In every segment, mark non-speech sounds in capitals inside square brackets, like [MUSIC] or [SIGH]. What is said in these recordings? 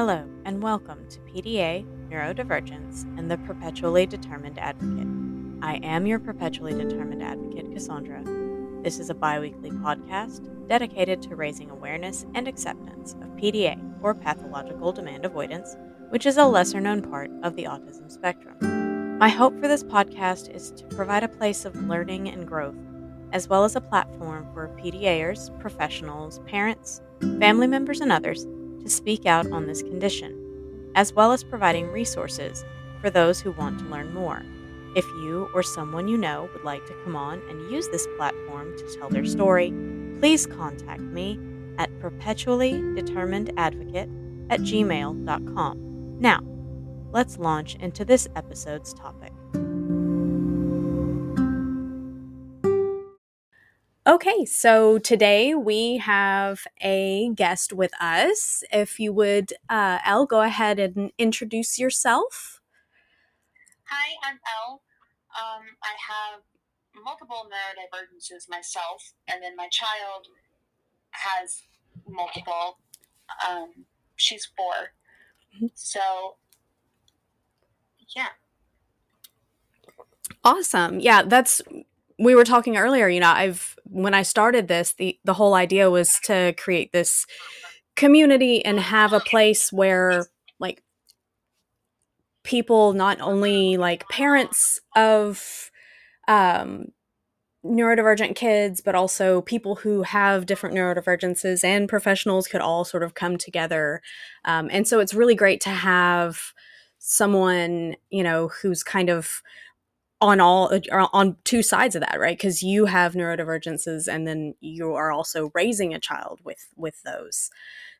Hello, and welcome to PDA, Neurodivergence, and the Perpetually Determined Advocate. I am your Perpetually Determined Advocate, Cassandra. This is a bi weekly podcast dedicated to raising awareness and acceptance of PDA, or pathological demand avoidance, which is a lesser known part of the autism spectrum. My hope for this podcast is to provide a place of learning and growth, as well as a platform for PDAers, professionals, parents, family members, and others to speak out on this condition, as well as providing resources for those who want to learn more. If you or someone you know would like to come on and use this platform to tell their story, please contact me at perpetuallydeterminedadvocate at gmail.com. Now, let's launch into this episode's topic. Okay, so today we have a guest with us. If you would, uh, Elle, go ahead and introduce yourself. Hi, I'm Elle. Um, I have multiple neurodivergences myself, and then my child has multiple. Um, she's 4 So, yeah. Awesome. Yeah, that's we were talking earlier, you know, I've when I started this, the the whole idea was to create this community and have a place where like people not only like parents of um neurodivergent kids but also people who have different neurodivergences and professionals could all sort of come together. Um, and so it's really great to have someone you know who's kind of on all uh, on two sides of that right? Because you have neurodivergences and then you are also raising a child with with those.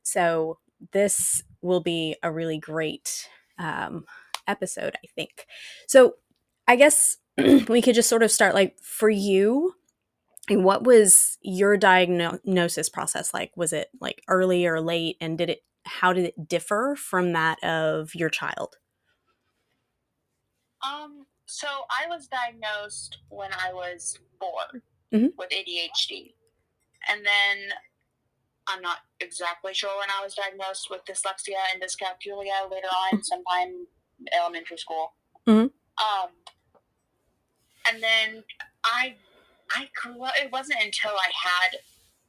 So this will be a really great um, episode i think. So i guess [CLEARS THROAT] we could just sort of start like for you and what was your diagnosis process like? Was it like early or late? And did it how did it differ from that of your child? Um so I was diagnosed when I was 4 Mhm. with ADHD. And then I'm not exactly sure when I was diagnosed with dyslexia and dyscalculia later on, sometime elementary school. Mhm. Um, and then I I grew up. It wasn't until I had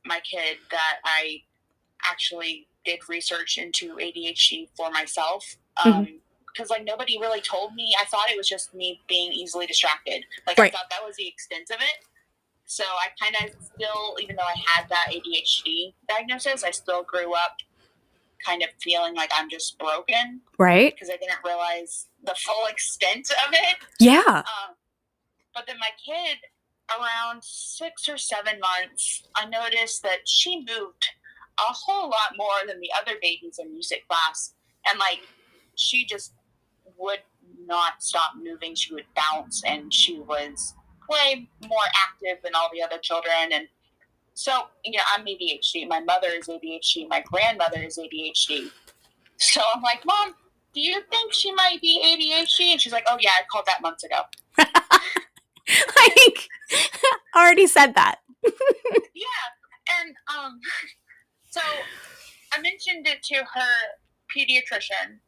my kid that I actually did research into ADHD for myself. Um, because like nobody really told me. I thought it was just me being easily distracted. Like Right. I thought that was the extent of it. So I kind of still, even though I had that ADHD diagnosis, I still grew up kind of feeling like I'm just broken right because I didn't realize the full extent of it. yeah Um, but then my kid, around six or seven months, I noticed that she moved a whole lot more than the other babies in music class. And like, she just would not stop moving. She would bounce and she was way more active than all the other children. And so, you know, I'm ADHD. My mother is ADHD. My grandmother is ADHD. So I'm like, Mom, do you think she might be ADHD? And she's like, Oh, yeah, I called that months ago. [LAUGHS] like [LAUGHS] already said that [LAUGHS] Yeah, and um, so I mentioned it to her pediatrician,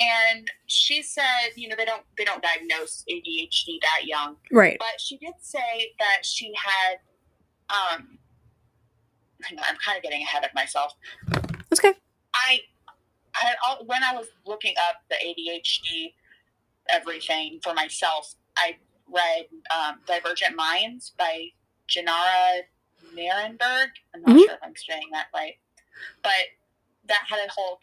and she said, you know, they don't they don't diagnose ADHD that young, right but she did say that she had um. on, I'm kind of getting ahead of myself. that's okay I, I had all, when I was looking up the ADHD everything for myself, I read um, Divergent Minds by Jenara Nerenberg. I'm not Mhm. sure if I'm saying that right, but that had a whole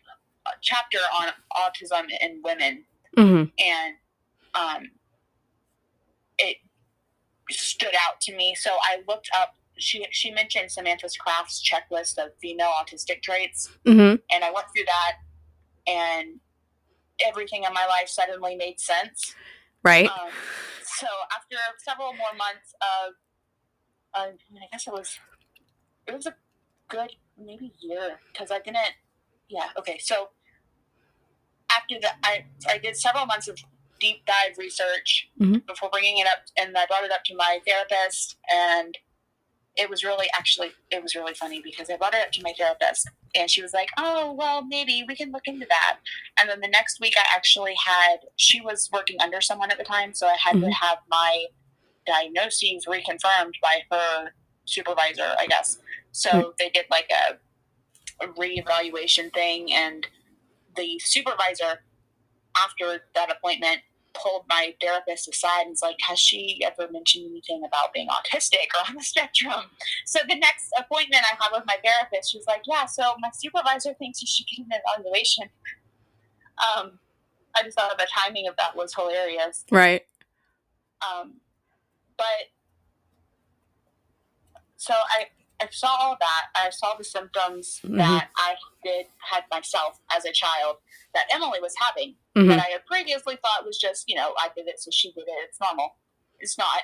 chapter on autism in women, hmm and um, it stood out to me. So I looked up. She she mentioned Samantha Craft's checklist of female autistic traits hmm and I went through that, and everything in my life suddenly made sense. right Um, so after several more months of, uh, I mean, I guess it was, it was a good maybe year because I didn't. Yeah. Okay. So after that, I I did several months of deep dive research Mhm. before bringing it up, and I brought it up to my therapist, and it was really actually it was really funny because I brought it up to my therapist and she was like, "Oh, well, maybe we can look into that." And then the next week, I actually had she was working under someone at the time, so I had mm-hmm. to have my diagnoses reconfirmed by her supervisor, I guess. So mm-hmm. they did like a, a reevaluation thing, and the supervisor after that appointment pulled my therapist aside and was like, Has she ever mentioned anything about being autistic or on the spectrum? So the next appointment I had with my therapist, she was like, Yeah, so my supervisor thinks you should get an evaluation. Um, I just thought the timing of that was hilarious. Right. Um, but so I I saw all that. I saw the symptoms mm-hmm. that I did had myself as a child that Emily was having mm-hmm. that I had previously thought was just you know I did it so she did it. It's normal. It's not.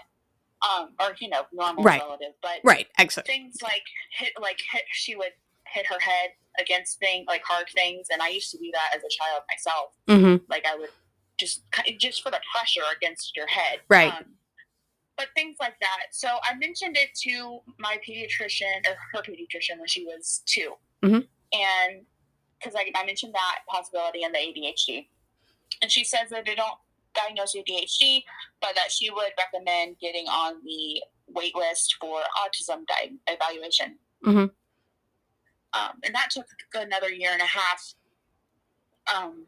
Um, or you know, normal right. relative, but right, excellent. Things like hit, like hit, she would hit her head against things like hard things, and I used to do that as a child myself. Mm-hmm. Like I would just just for the pressure against your head, right? Um, but things like that. So I mentioned it to my pediatrician or her pediatrician when she was 2 mm-hmm. and because I, I, mentioned that possibility and the ADHD, and she says that they don't diagnose ADHD, but that she would recommend getting on the wait list for autism di- evaluation. Mm-hmm. Um, and that took another year and a half. Um,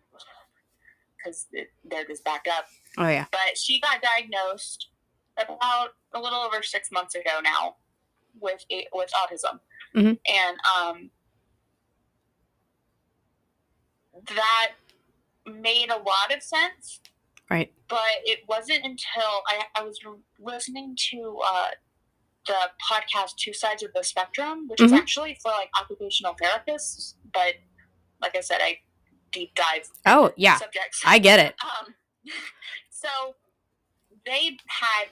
because they're just backed up. Oh yeah. But she got diagnosed about a little over six months ago now with with autism, mm-hmm. and um, that made a lot of sense. Right. But it wasn't until I, I was listening to uh, the podcast Two Sides of the Spectrum, which mm-hmm. is actually for like occupational therapists. But like I said, I deep dive. Oh yeah, subjects. I get it. [LAUGHS] Um, [LAUGHS] so they had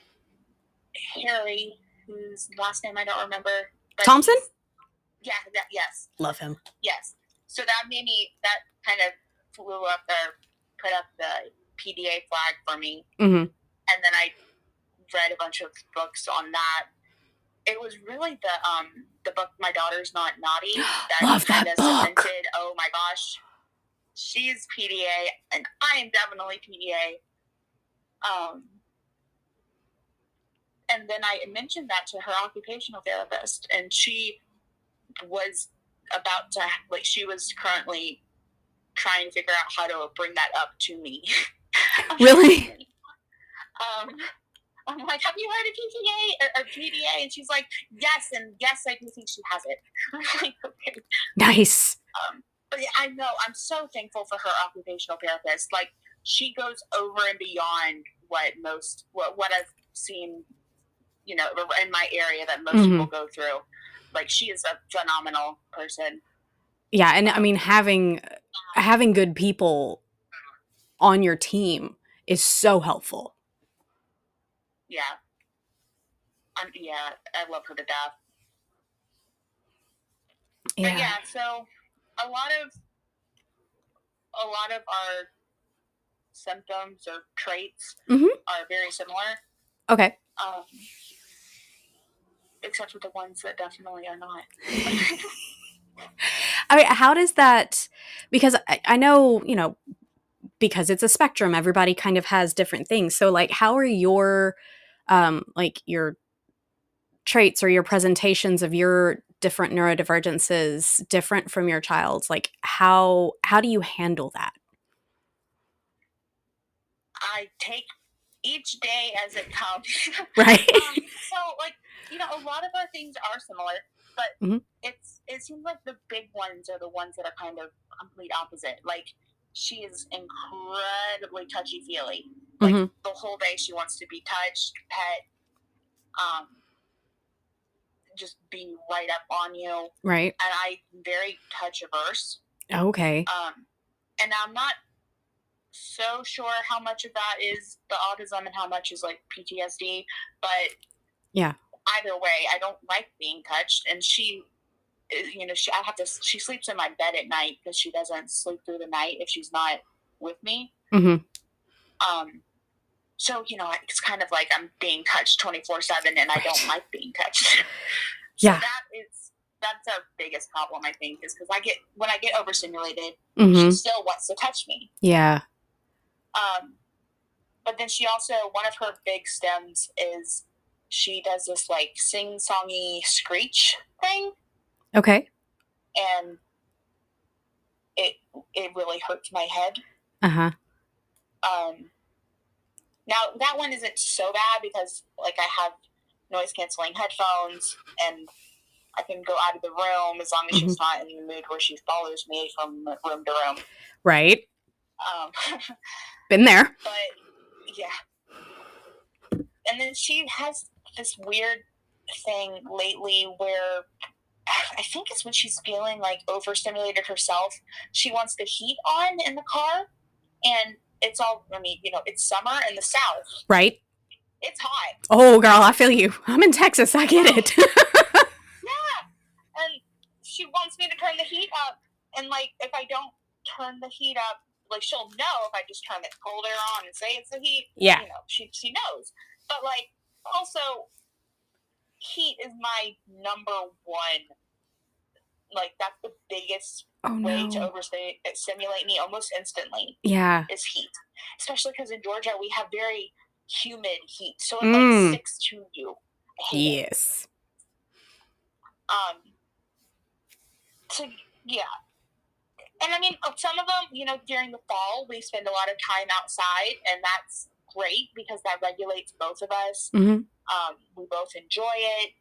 Harry, whose last name I don't remember. Thompson? Yeah, that, yes. Love him. Yes. So that made me, that kind of flew up there, put up the PDA flag for me. Mm-hmm. And then I read a bunch of books on that. It was really the um the book My Daughter's Not Naughty [GASPS] that Love kind that of book. cemented, oh my gosh, she's PDA and I am definitely PDA. Um, and then I mentioned that to her occupational therapist, and she was about to like she was currently trying to figure out how to bring that up to me. [LAUGHS] really? um, I'm like, have you heard of PTA or, or PDA? And she's like, yes, and yes, I do think she has it. [LAUGHS] I'm like, okay. Nice. Um, but yeah, I know I'm so thankful for her occupational therapist. Like, she goes over and beyond what most what what I've seen you know, in my area that most mm-hmm. people go through. Like she is a phenomenal person. Yeah, and I mean having having good people on your team is so helpful. Yeah. Um, yeah, I love her to death. Yeah. But yeah, so a lot of a lot of our symptoms or traits mm-hmm. are very similar. Okay. Um, except for the ones that definitely are not. [LAUGHS] I mean, how does that? Because I, I know, you know, because it's a spectrum, everybody kind of has different things. So, like, how are your, um, like your traits or your presentations of your different neurodivergences different from your child's? Like, how how do you handle that? I take each day as it comes. Right. [LAUGHS] um, so, like, you know, a lot of our things are similar, but mm-hmm. it's it seems like the big ones are the ones that are kind of complete opposite. Like she is incredibly touchy feely. Like mm-hmm. the whole day she wants to be touched, pet, um, just being right up on you. Right. And I'm very touch averse. Okay. Um, and I'm not so sure how much of that is the autism and how much is like PTSD, but yeah, either way, I don't like being touched. And she, you know, she, I have to, she sleeps in my bed at night because she doesn't sleep through the night if she's not with me. Mm-hmm. Um, so, you know, it's kind of like I'm being touched 24 7 and I don't like being touched. [LAUGHS] Yeah. So that is that's our biggest problem, I think, is because I get when I get overstimulated, hmm she still wants to touch me. Yeah. Um, but then she also one of her big stims is she does this like sing songy screech thing, Okay. and it it really hurts my head. Uh huh. Um, now that one isn't so bad because like I have noise canceling headphones and I can go out of the room as long as she's not in the mood where she follows me from room to room. Right. Um, [LAUGHS] Been there. but yeah. And then she has this weird thing lately where I think it's when she's feeling like overstimulated herself. She wants the heat on in the car, and it's all, I mean, you know, it's summer in the South. Right. It's hot. Oh, girl, I feel you. I'm in Texas. I get it. [LAUGHS] Yeah. And she wants me to turn the heat up. And, like, if I don't turn the heat up, like, she'll know if I just turn the cold air on and say it's the heat. yeah. you know, she she knows. But like also heat is my number one like that's the biggest Oh way to no. overstimulate me almost instantly Yeah. is heat. Especially because in Georgia we have very humid heat. So it Mm. like sticks to you. It. Yes. Um so yeah. And I mean some of them, you know, during the fall we spend a lot of time outside and that's great because that regulates both of us. hmm Um, we both enjoy it.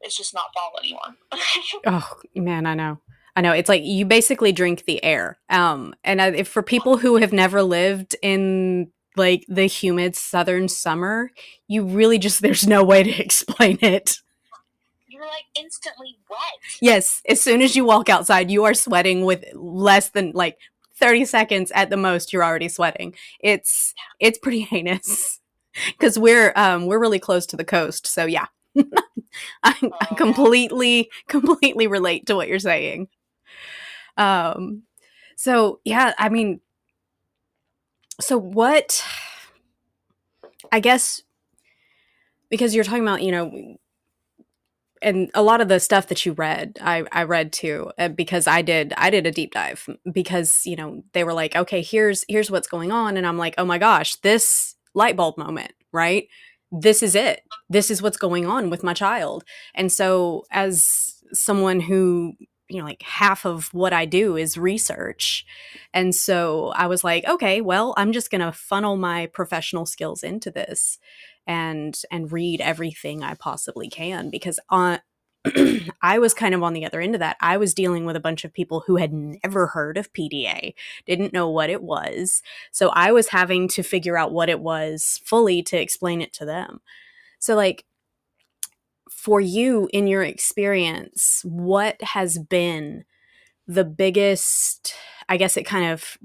It's just not fall anymore. [LAUGHS] Oh man, I know. I know. It's like you basically drink the air. Um, and I, for people who have never lived in like the humid southern summer, you really just there's no way to [LAUGHS] explain it. You're like instantly wet. Yes, as soon as you walk outside, you are sweating with less than like 30 seconds at the most you're already sweating. It's it's pretty [LAUGHS] heinous. Cuz we're um we're really close to the coast. So yeah. [LAUGHS] I, Oh, I completely completely relate to what you're saying. Um so yeah, I mean so what I guess because you're talking about, you know, and a lot of the stuff that you read i i read too uh, because i did i did a deep dive because you know they were like okay here's here's what's going on and i'm like oh my gosh this light bulb moment right? This is it. This is what's going on with my child. And so as someone who you know like half of what i do is research and so i was like okay well i'm just going to funnel my professional skills into this and and read everything I possibly can because on [CLEARS THROAT] I was kind of on the other end of that. I was dealing with a bunch of people who had never heard of PDA, didn't know what it was. So I was having to figure out what it was fully to explain it to them. So like for you in your experience, what has been the biggest I guess it kind of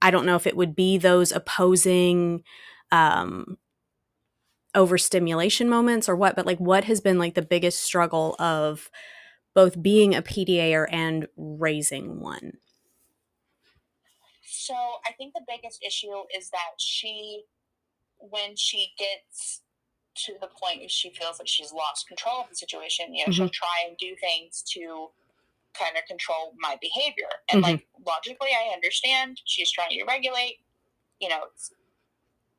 I don't know if it would be those opposing um overstimulation moments or what but like what has been like the biggest struggle of both being a PDAer and raising one So I think the biggest issue is that she, when she gets to the point where she feels like she's lost control of the situation, you know, she'll try and do things to kind of control my behavior. And Mhm. like logically, I understand she's trying to regulate. You know, it's,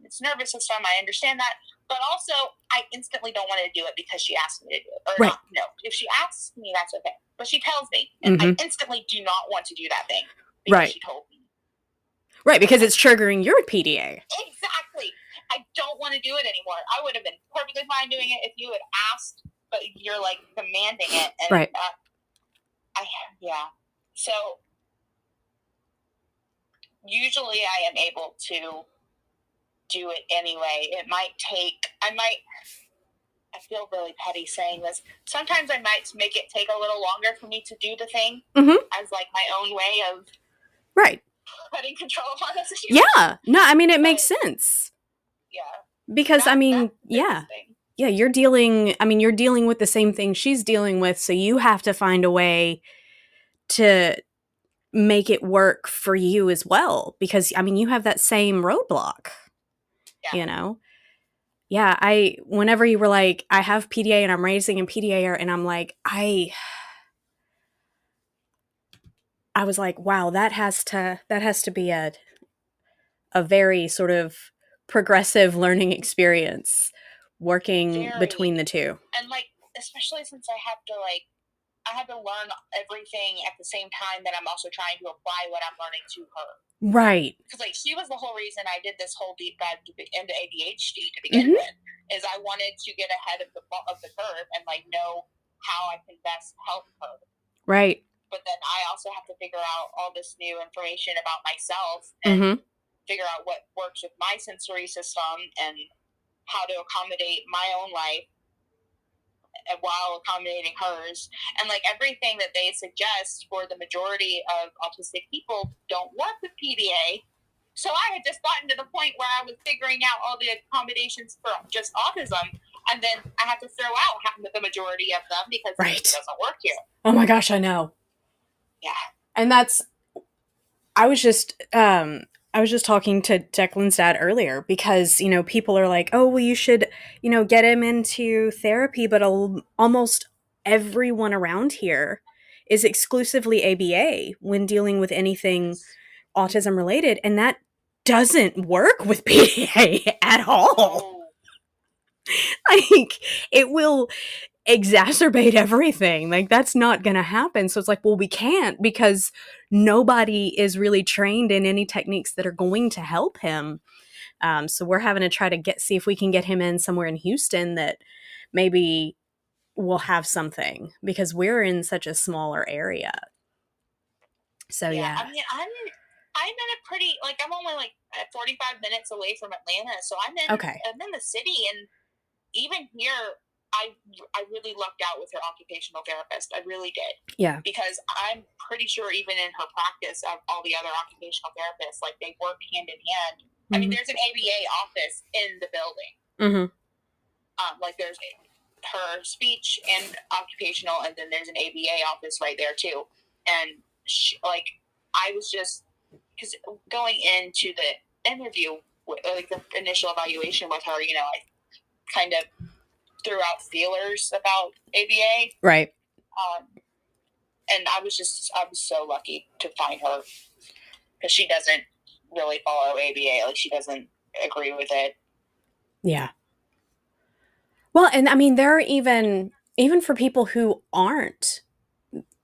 it's nervous system. I understand that, but also I instantly don't want to do it because she asked me to do it. Or Right. not, no, if she asks me, that's okay. But she tells me, and Mhm. I instantly do not want to do that thing because Right. she told me. right because it's triggering your PDA Exactly. I don't want to do it anymore. I would have been perfectly fine doing it if you had asked, but you're like demanding it, and Right. uh, I yeah. So usually I am able to do it anyway. It might take. I might. I feel really petty saying this. Sometimes I might make it take a little longer for me to do the thing Mhm. as like my own way of right putting control [LAUGHS] on the situation. yeah no I mean it makes sense Yeah. because I mean that's the biggest yeah yeah you're dealing I mean you're dealing with the same thing she's dealing with so you have to find a way to make it work for you as well because I mean you have that same roadblock Yeah. you know yeah, I whenever you were like, I have PDA and I'm raising in PDA, and I'm like, I [SIGHS] I was like, wow, that has to that has to be a a very sort of progressive learning experience working Very. between the two. and like especially since I have to like I had to learn everything at the same time that I'm also trying to apply what I'm learning to her. Right. Because like she was the whole reason I did this whole deep dive to be, into ADHD to begin Mhm. with. Is I wanted to get ahead of the of the curve and like know how I can best help her. Right. But then I also have to figure out all this new information about myself and Mm-hmm. figure out what works with my sensory system and how to accommodate my own life while accommodating hers. And like everything that they suggest for the majority of autistic people don't work with PDA. So I had just gotten to the point where I was figuring out all the accommodations for just autism, and then I had to throw out half of the majority of them because Right. it doesn't work here. Oh my gosh, I know. Yeah. And that's I was just um I was just talking to Declan's dad earlier because, you know, people are like, "Oh, well you should, you know, get him into therapy," but al- almost everyone around here is exclusively ABA when dealing with anything autism related, and that doesn't work with [LAUGHS] PDA at all. Like it will exacerbate [LAUGHS] everything. Like that's not going to happen. So it's like well we can't because nobody is really trained in any techniques that are going to help him. Um, so we're having to try to get see if we can get him in somewhere in houston that maybe will have something because we're in such a smaller area. So yeah, I mean, I'm I'm in a pretty like I'm only like at 45 minutes away from Atlanta, so I'm in Okay. I'm in the city, and even here, I I really lucked out with her occupational therapist. I really did yeah because I'm pretty sure even in her practice of all the other occupational therapists, like they work hand in hand. I mean, there's an ABA office in the building. hmm Um, like there's her speech and occupational, and then there's an ABA office right there too. And she, like I was just because going into the interview, like the initial evaluation with her, you know, I kind of threw out feelers about ABA, right um, and I was just I was so lucky to find her because she doesn't really follow ABA, like she doesn't agree with it. Yeah. Well, and I mean, there are even even for people who aren't,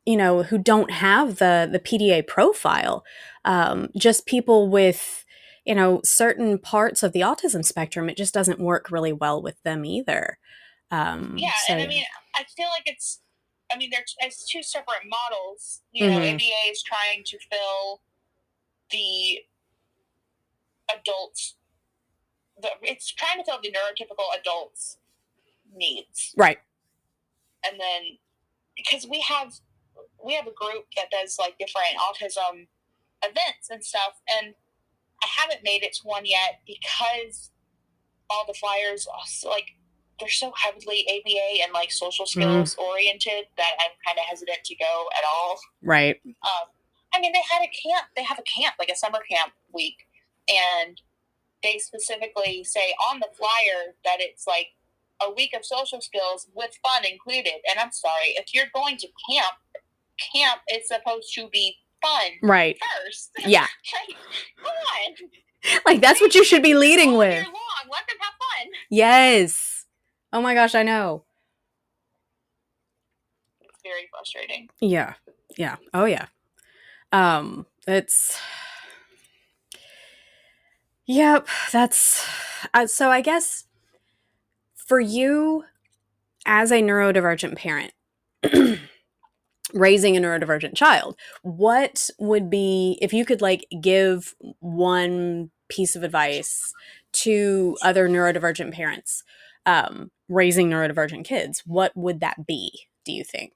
you know, who don't have the the PDA profile, um, just people with, you know, certain parts of the autism spectrum, it just doesn't work really well with them either. Um, Yeah, so- and I mean, I feel like it's, I mean, there's it's two separate models. You know, Mhm. ABA is trying to fill the adults, the, it's trying to fill the neurotypical adults' needs, right. and then because we have we have a group that does like different autism events and stuff, and I haven't made it to one yet because all the flyers like they're so heavily ABA and like social skills oriented that I'm kind of hesitant to go at all. Right. Um, I mean, they had a camp. They have a camp, like a summer camp week, and they specifically say on the flyer that it's like a week of social skills with fun included. And I'm sorry, if you're going to camp, camp is supposed to be fun Right. first. [LAUGHS] Yeah. Like, come on. Like that's what you should be leading with. long, let them have fun. Yes. Oh my gosh, I know. It's very frustrating. Yeah. Yeah. Oh yeah. Um it's Yep, that's uh, so I guess for you as a neurodivergent parent [CLEARS THROAT] raising a neurodivergent child, what would be if you could like give one piece of advice to other neurodivergent parents um raising neurodivergent kids, what would that be, do you think?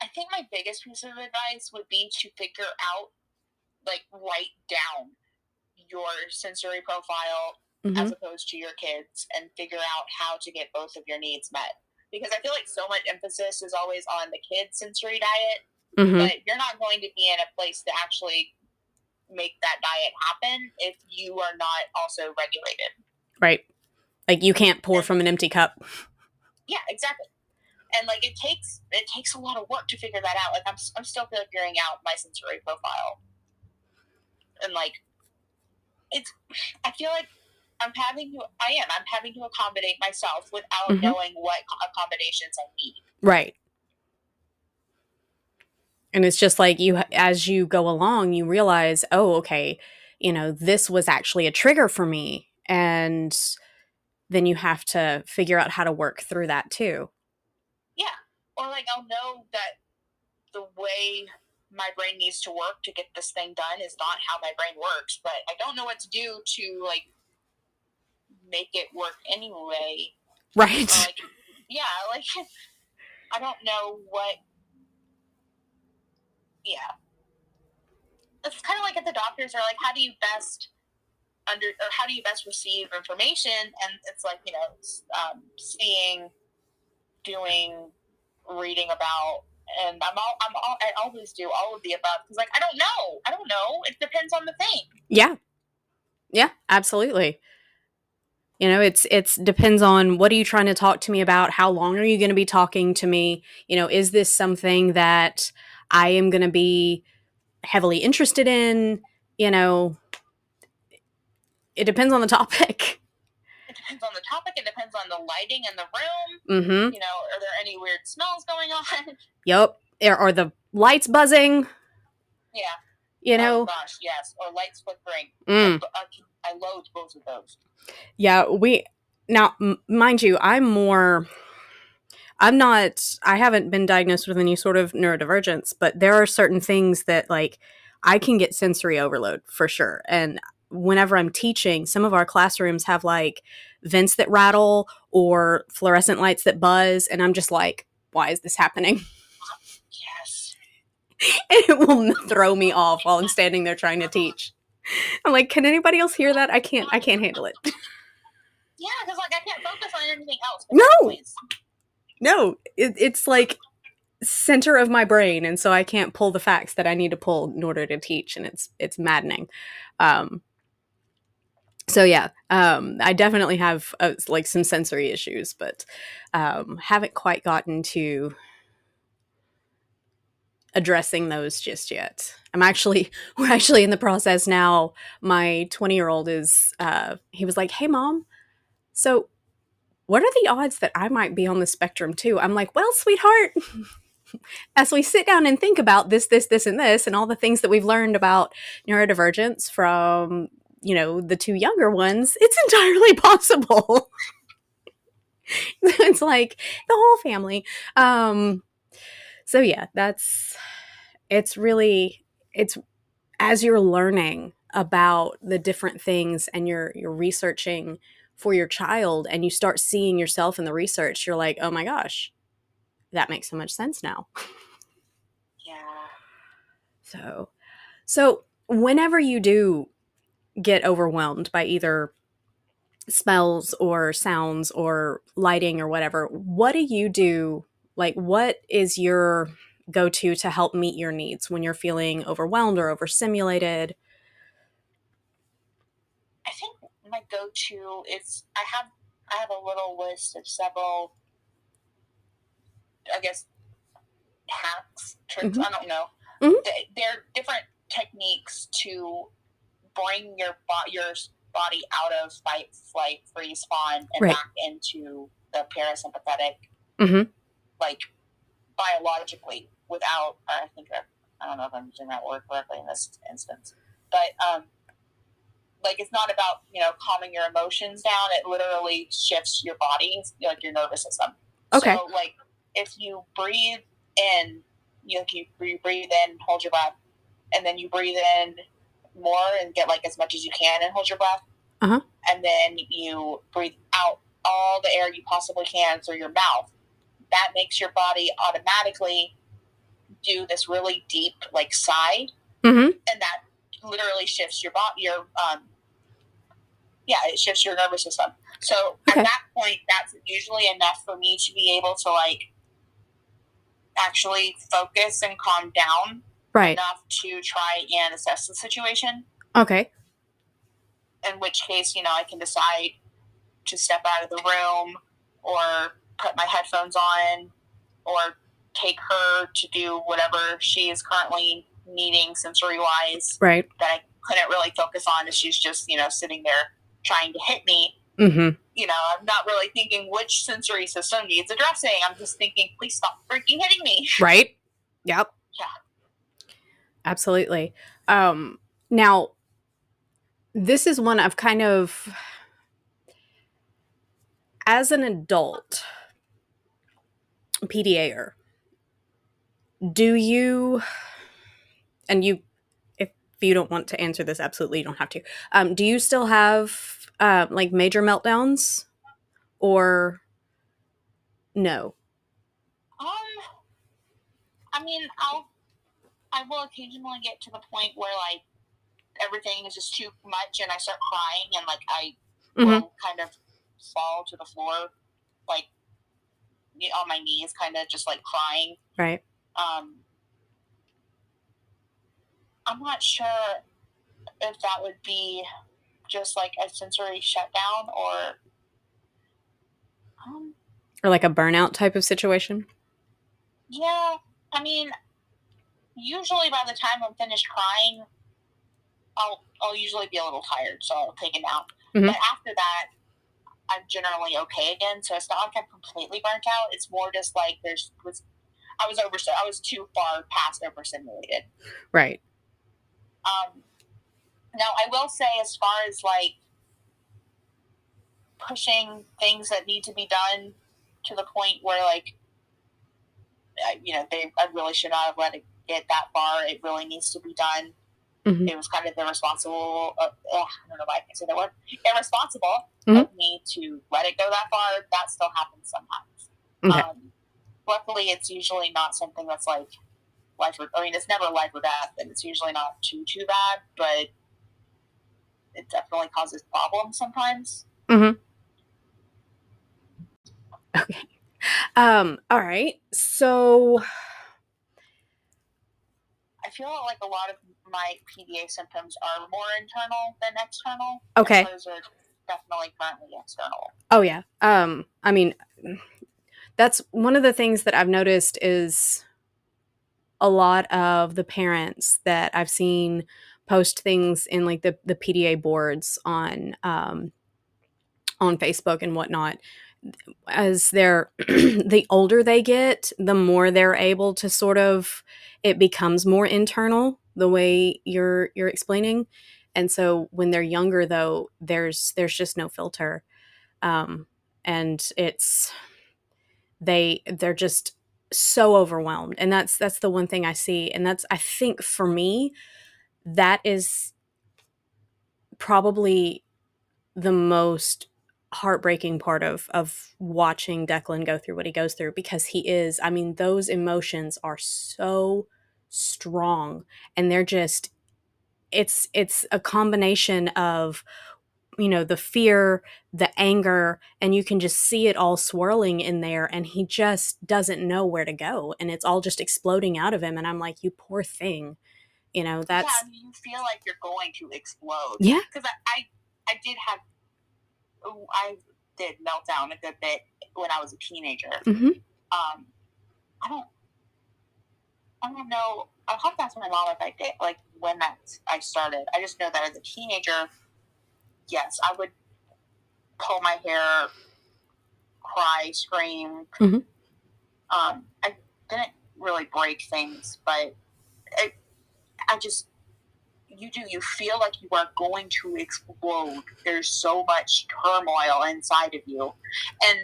I think my biggest piece of advice would be to figure out, like, write down your sensory profile Mhm. as opposed to your kids and figure out how to get both of your needs met. Because I feel like so much emphasis is always on the kids' sensory diet, Mhm. but you're not going to be in a place to actually make that diet happen if you are not also regulated. Right. Like you can't pour from an empty cup. Yeah, exactly. And like it takes it takes a lot of work to figure that out. Like I'm I'm still figuring out my sensory profile. And like it's I feel like I'm having to I am I'm having to accommodate myself without mm-hmm. knowing what accommodations I need. Right. And it's just like you as you go along you realize, "Oh, okay, you know, this was actually a trigger for me." And then you have to figure out how to work through that too. Yeah. Or like I'll know that the way my brain needs to work to get this thing done is not how my brain works, but I don't know what to do to like make it work anyway. Right. like, yeah, like [LAUGHS] I don't know what. Yeah. It's kind of like if the doctors are like, how do you best under or how do you best receive information? And it's like you know um, seeing doing reading about and i'm all i'm all i always do all of the above because like i don't know. I don't know. It depends on the thing. Yeah. Yeah absolutely. You know it's it's depends on what are you trying to talk to me about? How long are you going to be talking to me? You know is this something that i am going to be heavily interested in? You know it depends on the topic. It depends on the topic. It depends on the lighting in the room. Mm-hmm. You know, are there any weird smells going on? [LAUGHS] Yep. Are the lights buzzing? Yeah. You know. Oh gosh, yes. Or lights flickering. Mm. I, I loathe both of those. Yeah, we now, m- mind you, I'm more. I'm not. I haven't been diagnosed with any sort of neurodivergence, but there are certain things that like I can get sensory overload for sure, and whenever I'm teaching, some of our classrooms have like vents that rattle or fluorescent lights that buzz. And I'm just like, why is this happening? Yes. [LAUGHS] and it will throw me off while I'm standing there trying to teach. I'm like, can anybody else hear that? I can't, I can't handle it. [LAUGHS] Yeah, because like I can't focus on anything else. No, no, it, it's like center of my brain, and so I can't pull the facts that I need to pull in order to teach, and it's it's maddening. Um, so yeah um, i definitely have uh, like some sensory issues but um, haven't quite gotten to addressing those just yet. I'm actually [LAUGHS] we're actually in the process now. My 20 year old is uh, he was like hey mom so what are the odds that i might be on the spectrum too? I'm like well sweetheart [LAUGHS] as we sit down and think about this this this and this and all the things that we've learned about neurodivergence from you know, the two younger ones, it's entirely [LAUGHS] possible. [LAUGHS] it's like the whole family. Um so yeah, that's it's really it's as you're learning about the different things and you're you're researching for your child and you start seeing yourself in the research, you're like, "Oh my gosh, that makes so much sense now." Yeah. So so whenever you do get overwhelmed by either smells or sounds or lighting or whatever, what do you do? Like, what is your go to to help meet your needs when you're feeling overwhelmed or overstimulated? I think my go to is I have I have a little list of several I guess hacks, tricks, mm-hmm. I don't know. Mm-hmm. They're different techniques to bring your your body out of fight, flight, freeze, fawn, and right. back into the parasympathetic, mm-hmm. like biologically, without. I think I don't know if I'm using that word correctly in this instance, but um, like it's not about you know calming your emotions down. It literally shifts your body, like your nervous system. Okay. So like if you breathe in, you know, you breathe in, hold your breath, and then you breathe in more and get like as much as you can and hold your breath. Uh-huh. And then you breathe out all the air you possibly can through your mouth. That makes your body automatically do this really deep like sigh, mm-hmm. and that literally shifts your body. Your um, yeah, it shifts your nervous system. So okay. at that point, that's usually enough for me to be able to like actually focus and calm down right. enough to try and assess the situation. Okay. In which case, you know, I can decide to step out of the room or put my headphones on or take her to do whatever she is currently needing sensory wise right that I couldn't really focus on as she's just, you know, sitting there trying to hit me. Mm-hmm. You know, I'm not really thinking which sensory system needs addressing. I'm just thinking, please stop freaking hitting me. [LAUGHS] Right. Yep. Absolutely. Um, now, this is one I've kind of, as an adult PDAer, do you, and you, if you don't want to answer this, absolutely you don't have to. Um, do you still have uh, like major meltdowns or no? Um, I mean, I'll, I will occasionally get to the point where like everything is just too much and I start crying and like I Mhm. will kind of fall to the floor, like on my knees, kind of just like crying. Right. Um, I'm not sure if that would be just like a sensory shutdown or. Um, Or like a burnout type of situation? yeah, I mean, usually by the time I'm finished crying, I'll I'll usually be a little tired, so I'll take a nap. Mhm. But after that, I'm generally okay again. So it's not like I'm completely burnt out. It's more just like there's was I was over I was too far past overstimulated. Right. Um, now I will say, as far as like pushing things that need to be done to the point where like I, you know they I really should not have let it get that far. It really needs to be done. Mhm. It was kind of irresponsible. Uh, I don't know why I can't say that word. Irresponsible Mhm. of me to let it go that far. That still happens sometimes. Okay. Um, luckily, it's usually not something that's like life or I mean, it's never life or death, and it's usually not too too bad, but it definitely causes problems sometimes. Okay. Um, all right. So feel like a lot of my PDA symptoms are more internal than external. Okay. Those are definitely currently external. Oh yeah. Um I mean that's one of the things that I've noticed is a lot of the parents that I've seen post things in like the the PDA boards on um on Facebook and whatnot as they're [CLEARS THROAT] the older they get, the more they're able to sort of it becomes more internal the way you're you're explaining. And so when they're younger though, there's there's just no filter. Um, and it's they they're just so overwhelmed. And that's that's the one thing i see. And that's i think for me that is probably the most heartbreaking part of of watching Declan go through what he goes through because he is I mean those emotions are so strong and they're just it's it's a combination of you know the fear the anger and you can just see it all swirling in there and he just doesn't know where to go and it's all just exploding out of him and i'm like you poor thing you know that's yeah, I mean, you feel like you're going to explode. yeah because I, I I did have I did melt down a good bit when I was a teenager. hmm Um, I don't I don't know. I'll have to ask my mom if I did like when that I started. I just know that as a teenager, yes, I would pull my hair, cry, scream. Mhm. Um, I didn't really break things, but I, I just you do you feel like you are going to explode. There's so much turmoil inside of you. And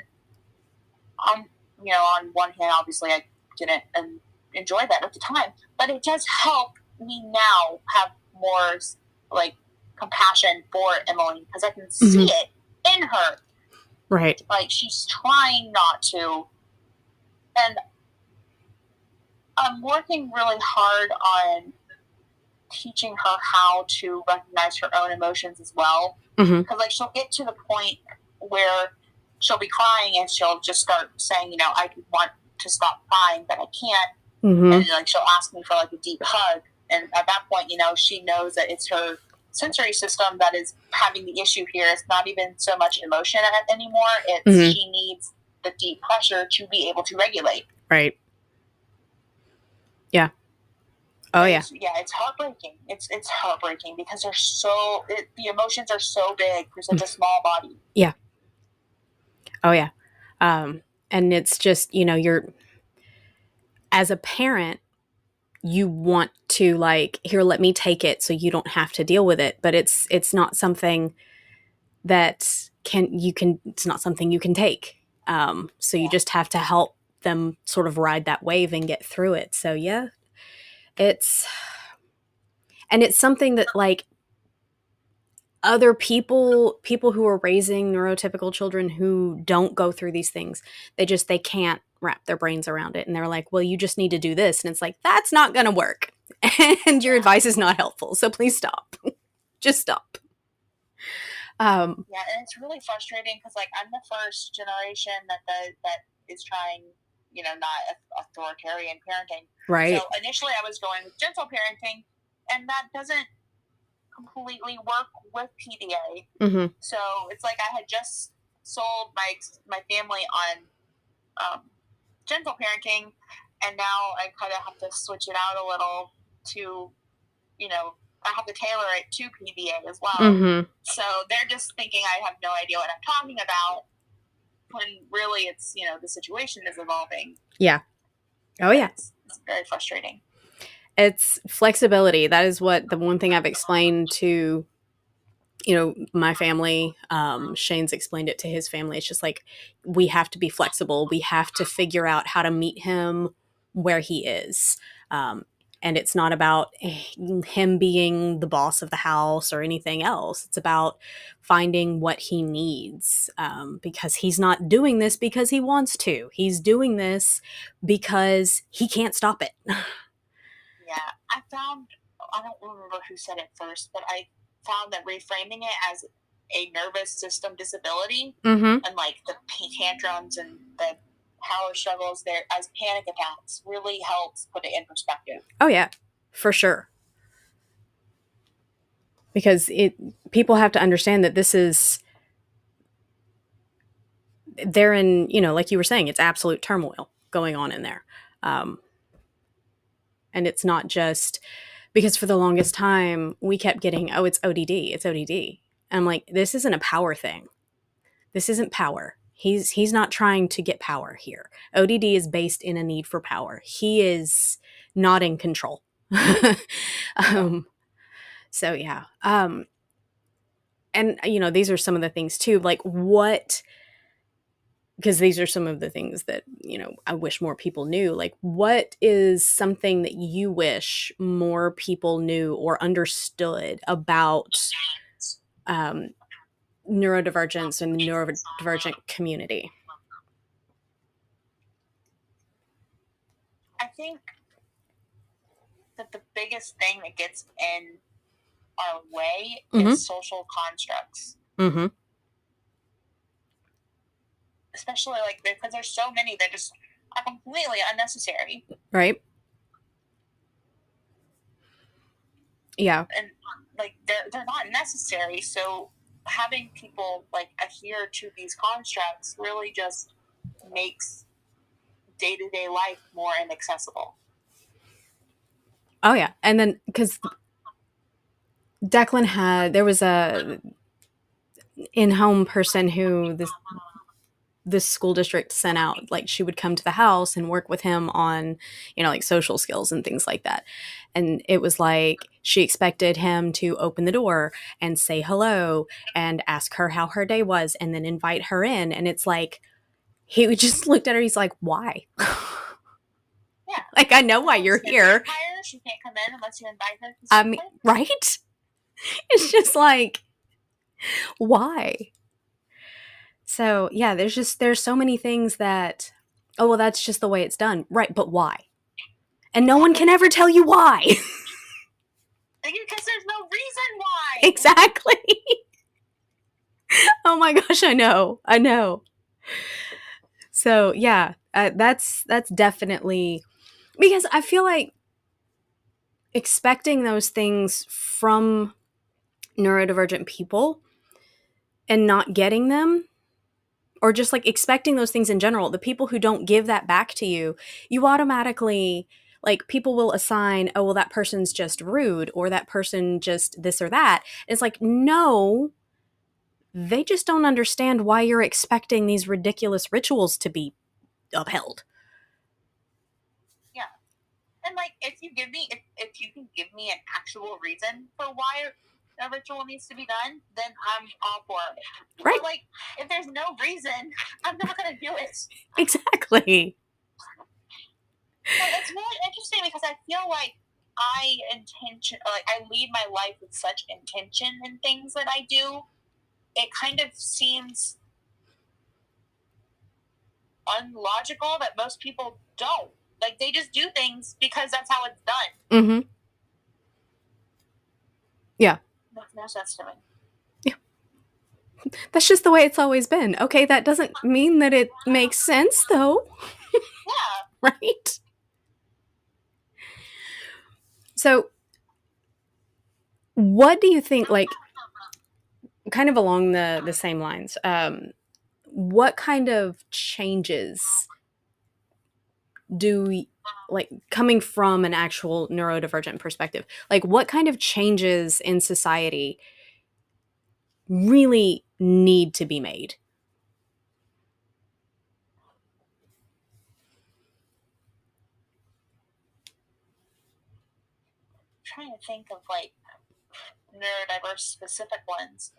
on you know on one hand obviously i didn't um, enjoy that at the time but it does help me now have more like compassion for emily because i can see Mhm. it in her. Right. Like she's trying not to. And i'm working really hard on teaching her how to recognize her own emotions as well because like she'll get to the point where she'll be crying and she'll just start saying you know i want to stop crying but i can't hmm and like she'll ask me for like a deep hug and at that point you know she knows that it's her sensory system that is having the issue here. It's not even so much emotion anymore. It's Mhm. she needs the deep pressure to be able to regulate. Right. Yeah. Oh yeah. It's- yeah, it's heartbreaking. It's it's heartbreaking because they're so it, the emotions are so big for such a small body. Yeah. Oh yeah. Um and it's just, you know, you're as a parent you want to like here let me take it so you don't have to deal with it, but it's it's not something that can you can it's not something you can take. Um so you just have to help them sort of ride that wave and get through it. So yeah. It's and it's something that like other people people who are raising neurotypical children who don't go through these things they just they can't wrap their brains around it. And they're like well you just need to do this. And it's like that's not going to work. [LAUGHS] And your advice is not helpful. So please stop. [LAUGHS] Just stop. Um Yeah, and it's really frustrating because like I'm the first generation that the, that is trying, you know, not authoritarian parenting. right So initially, I was going with gentle parenting, and that doesn't completely work with PDA. hmm So it's like I had just sold my my family on um, gentle parenting, and now I kind of have to switch it out a little to, you know, I have to tailor it to PDA as well. hmm So they're just thinking I have no idea what I'm talking about, when really it's you know the situation is evolving. Yeah. Oh yeah It's, it's very frustrating. it's flexibility that is what the one thing i've explained to you know my family um shane's explained it to his family it's just like we have to be flexible we have to figure out how to meet him where he is um and it's not about him being the boss of the house or anything else. It's about finding what he needs um, because he's not doing this because he wants to. He's doing this because he can't stop it. [LAUGHS] Yeah, I found I don't remember who said it first, but I found that reframing it as a nervous system disability mm-hmm. and like the tantrums and the power struggles there as panic attacks really helps put it in perspective. Oh yeah, for sure. Because it people have to understand that this is they're in, you know, like you were saying, it's absolute turmoil going on in there. Um and it's not just because for the longest time we kept getting, oh, it's ODD, it's ODD. And I'm like, this isn't a power thing. This isn't power. He's he's not trying to get power here. ODD is based in a need for power. He is not in control. [LAUGHS] um, so yeah. Um, and you know, these are some of the things too. Like what? Because these are some of the things that you know I wish more people knew. Like, what is something that you wish more people knew or understood about um, neurodivergence and the neurodivergent community? I think that the biggest thing that gets in our way Mhm. is social constructs. Mm-hmm. especially like because there's so many that just are completely unnecessary Right. Yeah. and like they're they're not necessary. So having people like adhere to these constructs really just makes day to day life more inaccessible. Oh yeah, and then because Declan had there was a in-home person who this this school district sent out like she would come to the house and work with him on you know like social skills and things like that and it was like she expected him to open the door and say hello and ask her how her day was and then invite her in and it's like he [LAUGHS] just looked at her he's like why Yeah. [LAUGHS] like i know why you're here She can't come in unless you invite her. I mean, um, right? [LAUGHS] It's just like, why? So yeah, there's just there's so many things that oh well that's just the way it's done. Right, but why? And no one can ever tell you why. [LAUGHS] because there's no reason why. exactly. [LAUGHS] oh my gosh, I know. I know. So, yeah, uh, that's that's definitely because I feel like expecting those things from neurodivergent people and not getting them or just like expecting those things in general the people who don't give that back to you you automatically like people will assign oh well that person's just rude or that person just this or that it's like no they just don't understand why you're expecting these ridiculous rituals to be upheld Yeah. And like, if you give me, if, if you can give me an actual reason for why a ritual needs to be done, then I'm all for it. Right. But like, if there's no reason, [LAUGHS] I'm not gonna do it. exactly it's really interesting because I feel like I intention, like I lead my life with such intention in things that I do. It kind of seems unlogical that most people don't. Like they just do things because that's how it's done. mm-hmm Makes no sense to me. that's just the way it's always been okay that doesn't mean that it makes sense though Yeah. [LAUGHS] right? So, what do you think? Like, kind of along the the same lines. Um, what kind of changes do we like coming from an actual neurodivergent perspective? Like, what kind of changes in society really need to be made? trying to think of like neurodiverse specific ones.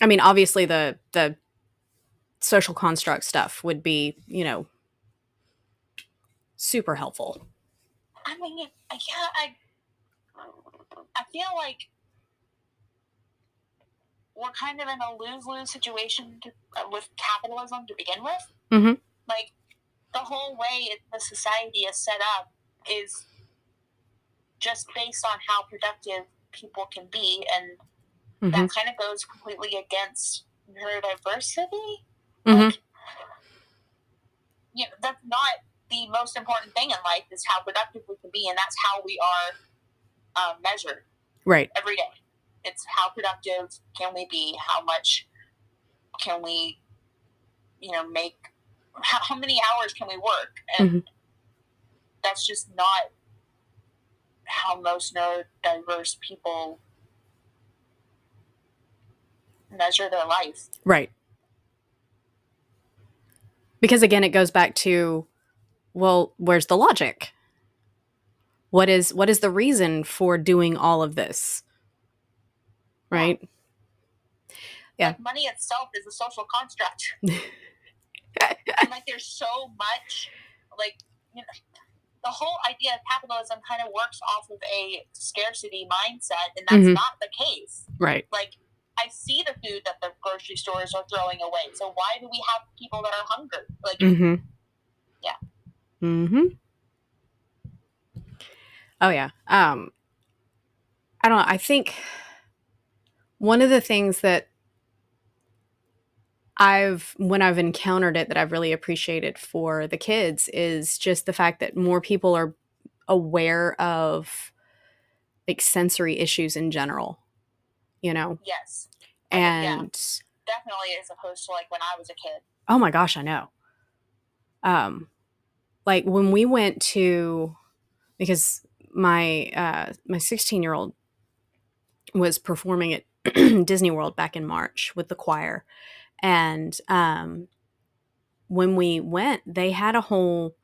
I mean, obviously the the social construct stuff would be, you know, super helpful. I mean, I yeah, I I feel like we're kind of in a lose lose situation to, uh, with capitalism to begin with. Mhm. Like the whole way it, the society is set up is just based on how productive people can be, and Mhm. that kind of goes completely against neurodiversity. Mm-hmm. Like, you know, that's not the most important thing in life is how productive we can be, and that's how we are uh, measured Right. every day. It's how productive can we be? How much can we, you know, make? How, how many hours can we work? And that's just not how most neurodiverse people measure their life. Right. Because again, it goes back to, well, where's the logic? What is what is the reason for doing all of this? Right? Yeah. Like money itself is a social construct. [LAUGHS] and like there's so much like you know the whole idea of capitalism kind of works off of a scarcity mindset and that's Mhm. not the case Right. like i see the food that the grocery stores are throwing away so why do we have people that are hungry like Mm-hmm. Yeah. Mm-hmm. Oh yeah. Um I don't know. I think one of the things that I've when I've encountered it that I've really appreciated for the kids is just the fact that more people are aware of like sensory issues in general. You know? yes yeah. And definitely as opposed to like when i was a kid Oh my gosh, I know. Um, like when we went to because my uh my 16 year old was performing at [CLEARS THROAT] Disney World back in March with the choir, and um, when we went, they had a whole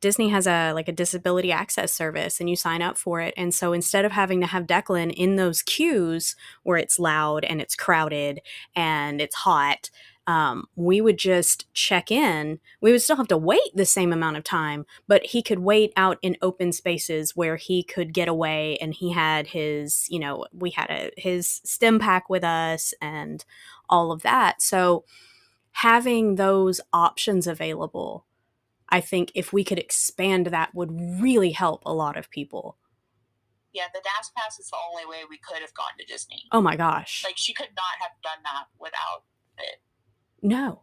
Disney has a like a disability access service and you sign up for it. And so instead of having to have Declan in those queues where it's loud and it's crowded and it's hot, um, we would just check in. We would still have to wait the same amount of time, but he could wait out in open spaces where he could get away. And he had his, you know, we had a, his stim pack with us and all of that. So having those options available, I think if we could expand that would really help a lot of people. yeah the DAS pass is the only way we could have gone to disney Oh my gosh. like she could not have done that without it No.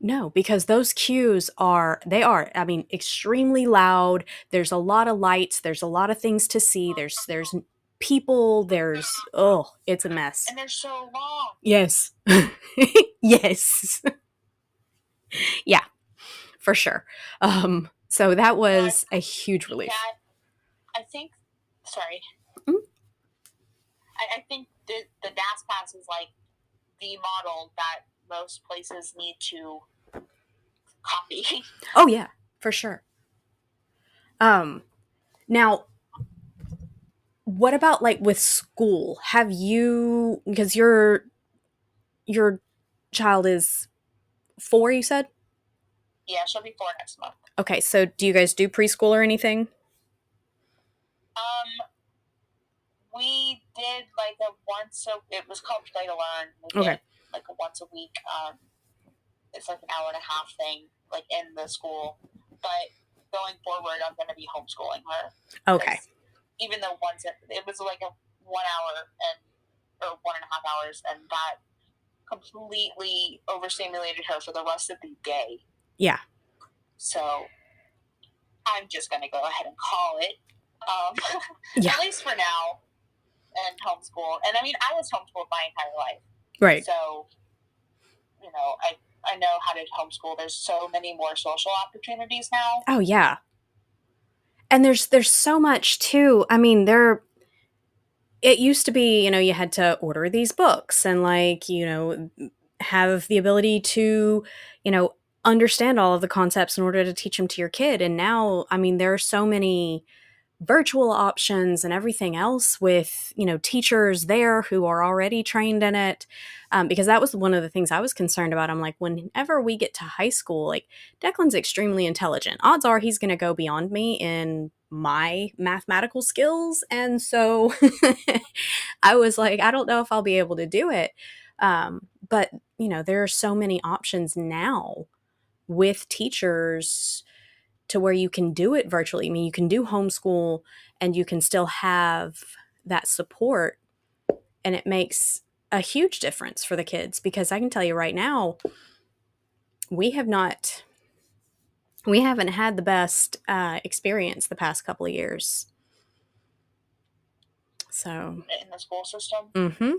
No, because those queues are they are I mean extremely loud. There's a lot of lights, there's a lot of things to see. There's there's people. There's oh, it's a mess. And they're so long. Yes. [LAUGHS] yes. [LAUGHS] yeah, for sure. Um, so that was a huge relief. That, I think, sorry. Mhm. I, I think the, the DAS pass is like the model that most places need to copy. [LAUGHS] Oh yeah, for sure. Um now what about like with school? Have you because your your child is 4 you said? yeah, she'll be four next month. Okay, so do you guys do preschool or anything? Um, we did like a once so It was called Play to Learn. We Okay. Like a once a week. Um, it's like an hour and a half thing, like in the school. But going forward, I'm going to be homeschooling her. Okay. Even though once it, it was like a one hour and or one and a half hours, and that completely overstimulated her for the rest of the day. Yeah. So I'm just going to go ahead and call it. Um, [LAUGHS] Yeah. At least for now, and homeschool. And I mean, I was homeschooled my entire life, Right. so you know, I I know how to homeschool. There's so many more social opportunities now. Oh yeah. And there's there's so much too. I mean, there it used to be, you know, you had to order these books and like, you know, have the ability to, you know, understand all of the concepts in order to teach them to your kid. And now, I mean, there are so many virtual options and everything else with, you know, teachers there who are already trained in it. Um, because that was one of the things I was concerned about. I'm like, whenever we get to high school, like Declan's extremely intelligent. Odds are he's going to go beyond me in my mathematical skills. And so [LAUGHS] I was like, I don't know if I'll be able to do it. Um, but, you know, there are so many options now with teachers to where you can do it virtually. I mean, you can do homeschool and you can still have that support. And it makes a huge difference for the kids because I can tell you right now, we have not we haven't had the best uh, experience the past couple of years. So, in the school system. Mm hmm.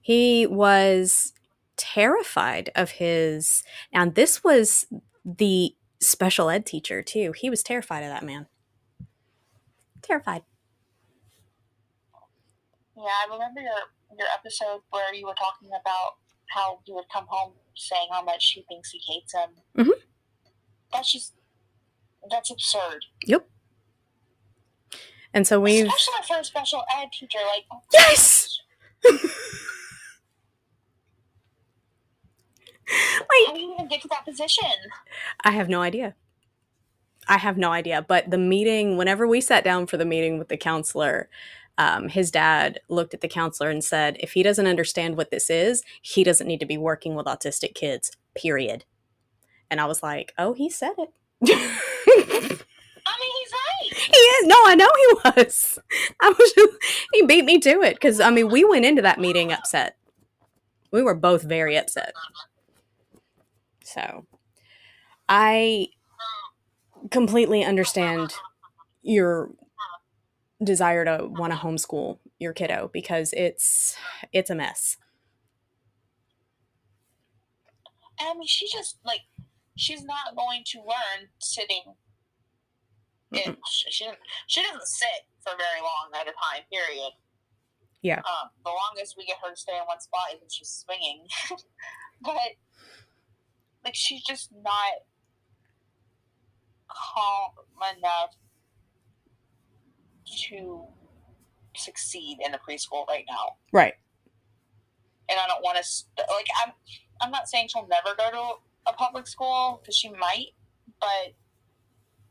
he was terrified of his. Now, this was the special ed teacher too. He was terrified of that man. Terrified. Yeah, I remember your your episode where you were talking about how he would come home saying how much he thinks he hates him. Mhm. That's just that's absurd. Yep. And so we've Especially for a special ed teacher, like yes. [LAUGHS] how do you even get to that position? I have no idea. I have no idea. But the meeting, whenever we sat down for the meeting with the counselor, um, his dad looked at the counselor and said, if he doesn't understand what this is, he doesn't need to be working with autistic kids, period. And I was like, oh, he said it. I mean, he's right. [LAUGHS] He is. No, I know he was. I was just, he beat me to it because, I mean, we went into that meeting upset. We were both very upset. So I completely understand your desire to want to homeschool your kiddo because it's it's a mess. And I mean, she just like she's not going to learn sitting. In, she, she doesn't- she doesn't sit for very long at a time. Period. Yeah. Um, the longest we get her to stay in one spot is when she's swinging, [LAUGHS] but like she's just not calm enough to succeed in the preschool right now Right. and I don't want to st- like I'm I'm not saying she'll never go to a public school because she might, but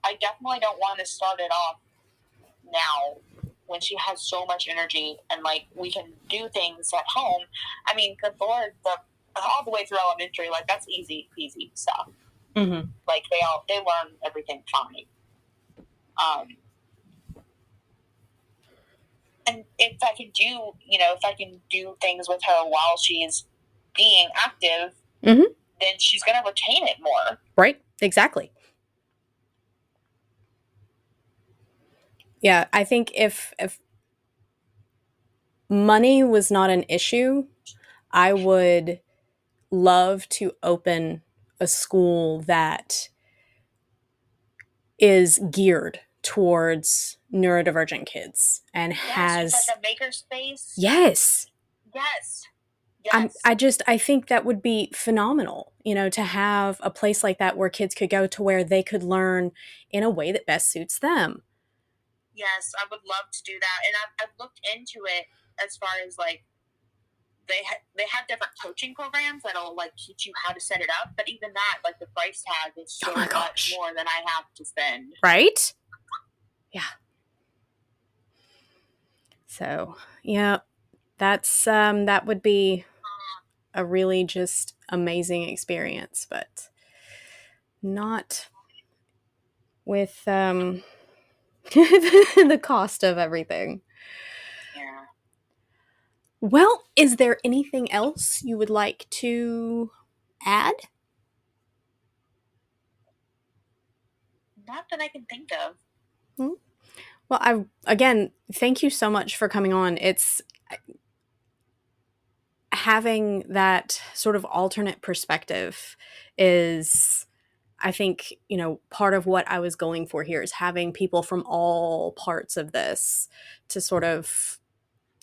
I definitely don't want to start it off now when she has so much energy and like we can do things at home. I mean, good lord, the all the way through elementary, like that's easy peasy stuff. Mm-hmm. Like they all they learn everything fine. Um, and if I can do, you know, if I can do things with her while she's being active, Mhm. then she's gonna retain it more. Right. Exactly. Yeah, I think if if money was not an issue, I would love to open a school that is geared towards neurodivergent kids and Yes, has like a makerspace. yes Yes. I'm, I just I think that would be phenomenal, you know, to have a place like that where kids could go to where they could learn in a way that best suits them. Yes, I would love to do that, and I've, I've looked into it as far as like they ha- they have different coaching programs that'll like teach you how to set it up. But even that, like the price tag is so Oh much gosh. more than I have to spend. Right? Yeah. So, yeah, that's um that would be a really just amazing experience, but not with um [LAUGHS] the cost of everything. Well, is there anything else you would like to add? Not that I can think of. Hmm. Well, I again, thank you so much for coming on. It's having that sort of alternate perspective is I think, you know, part of what I was going for here is having people from all parts of this to sort of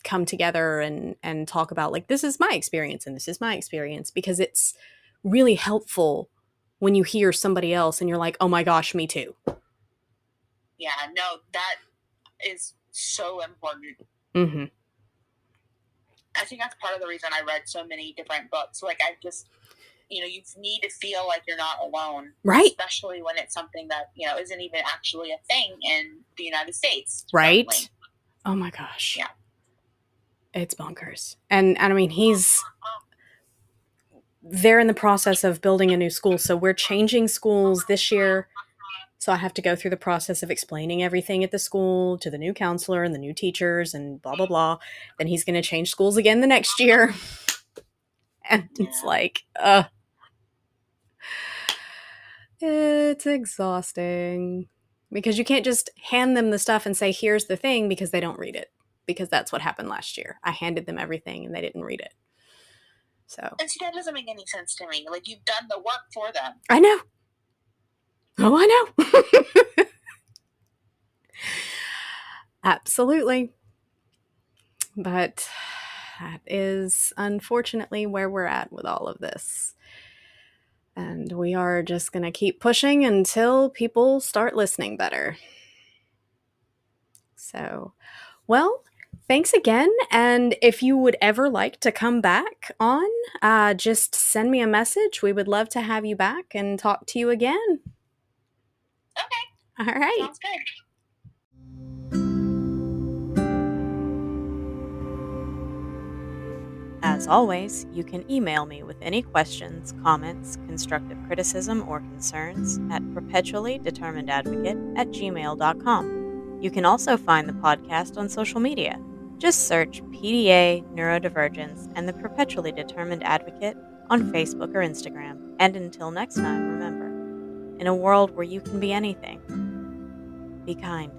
come together and and talk about like this is my experience and this is my experience because it's really helpful when you hear somebody else and you're like, "Oh my gosh, me too." Yeah, no, that is so important. mm-hmm. I think that's part of the reason I read so many different books. Like I just, you know, you need to feel like you're not alone, Right? especially when it's something that you know isn't even actually a thing in the United States. Right? currently. Oh my gosh. Yeah. It's bonkers. And and I mean he's they're in the process of building a new school. So we're changing schools this year. So I have to go through the process of explaining everything at the school to the new counselor and the new teachers and blah blah blah. Then he's going to change schools again the next year. [LAUGHS] And it's like, uh it's exhausting because you can't just hand them the stuff and say here's the thing because they don't read it because that's what happened last year. I handed them everything and they didn't read it. So, And see, that doesn't make any sense to me. Like you've done the work for them. I know. Oh, I know. [LAUGHS] Absolutely. But that is unfortunately where we're at with all of this. And we are just going to keep pushing until people start listening better. So, well, thanks again. And if you would ever like to come back on, uh, just send me a message. We would love to have you back and talk to you again. Okay, All right. sounds good. As always, you can email me with any questions, comments, constructive criticism, or concerns at perpetuallydeterminedadvocate at gmail.com. You can also find the podcast on social media. Just search PDA Neurodivergence and the Perpetually Determined Advocate on Facebook or Instagram. And until next time, remember in a world where you can be anything, be kind.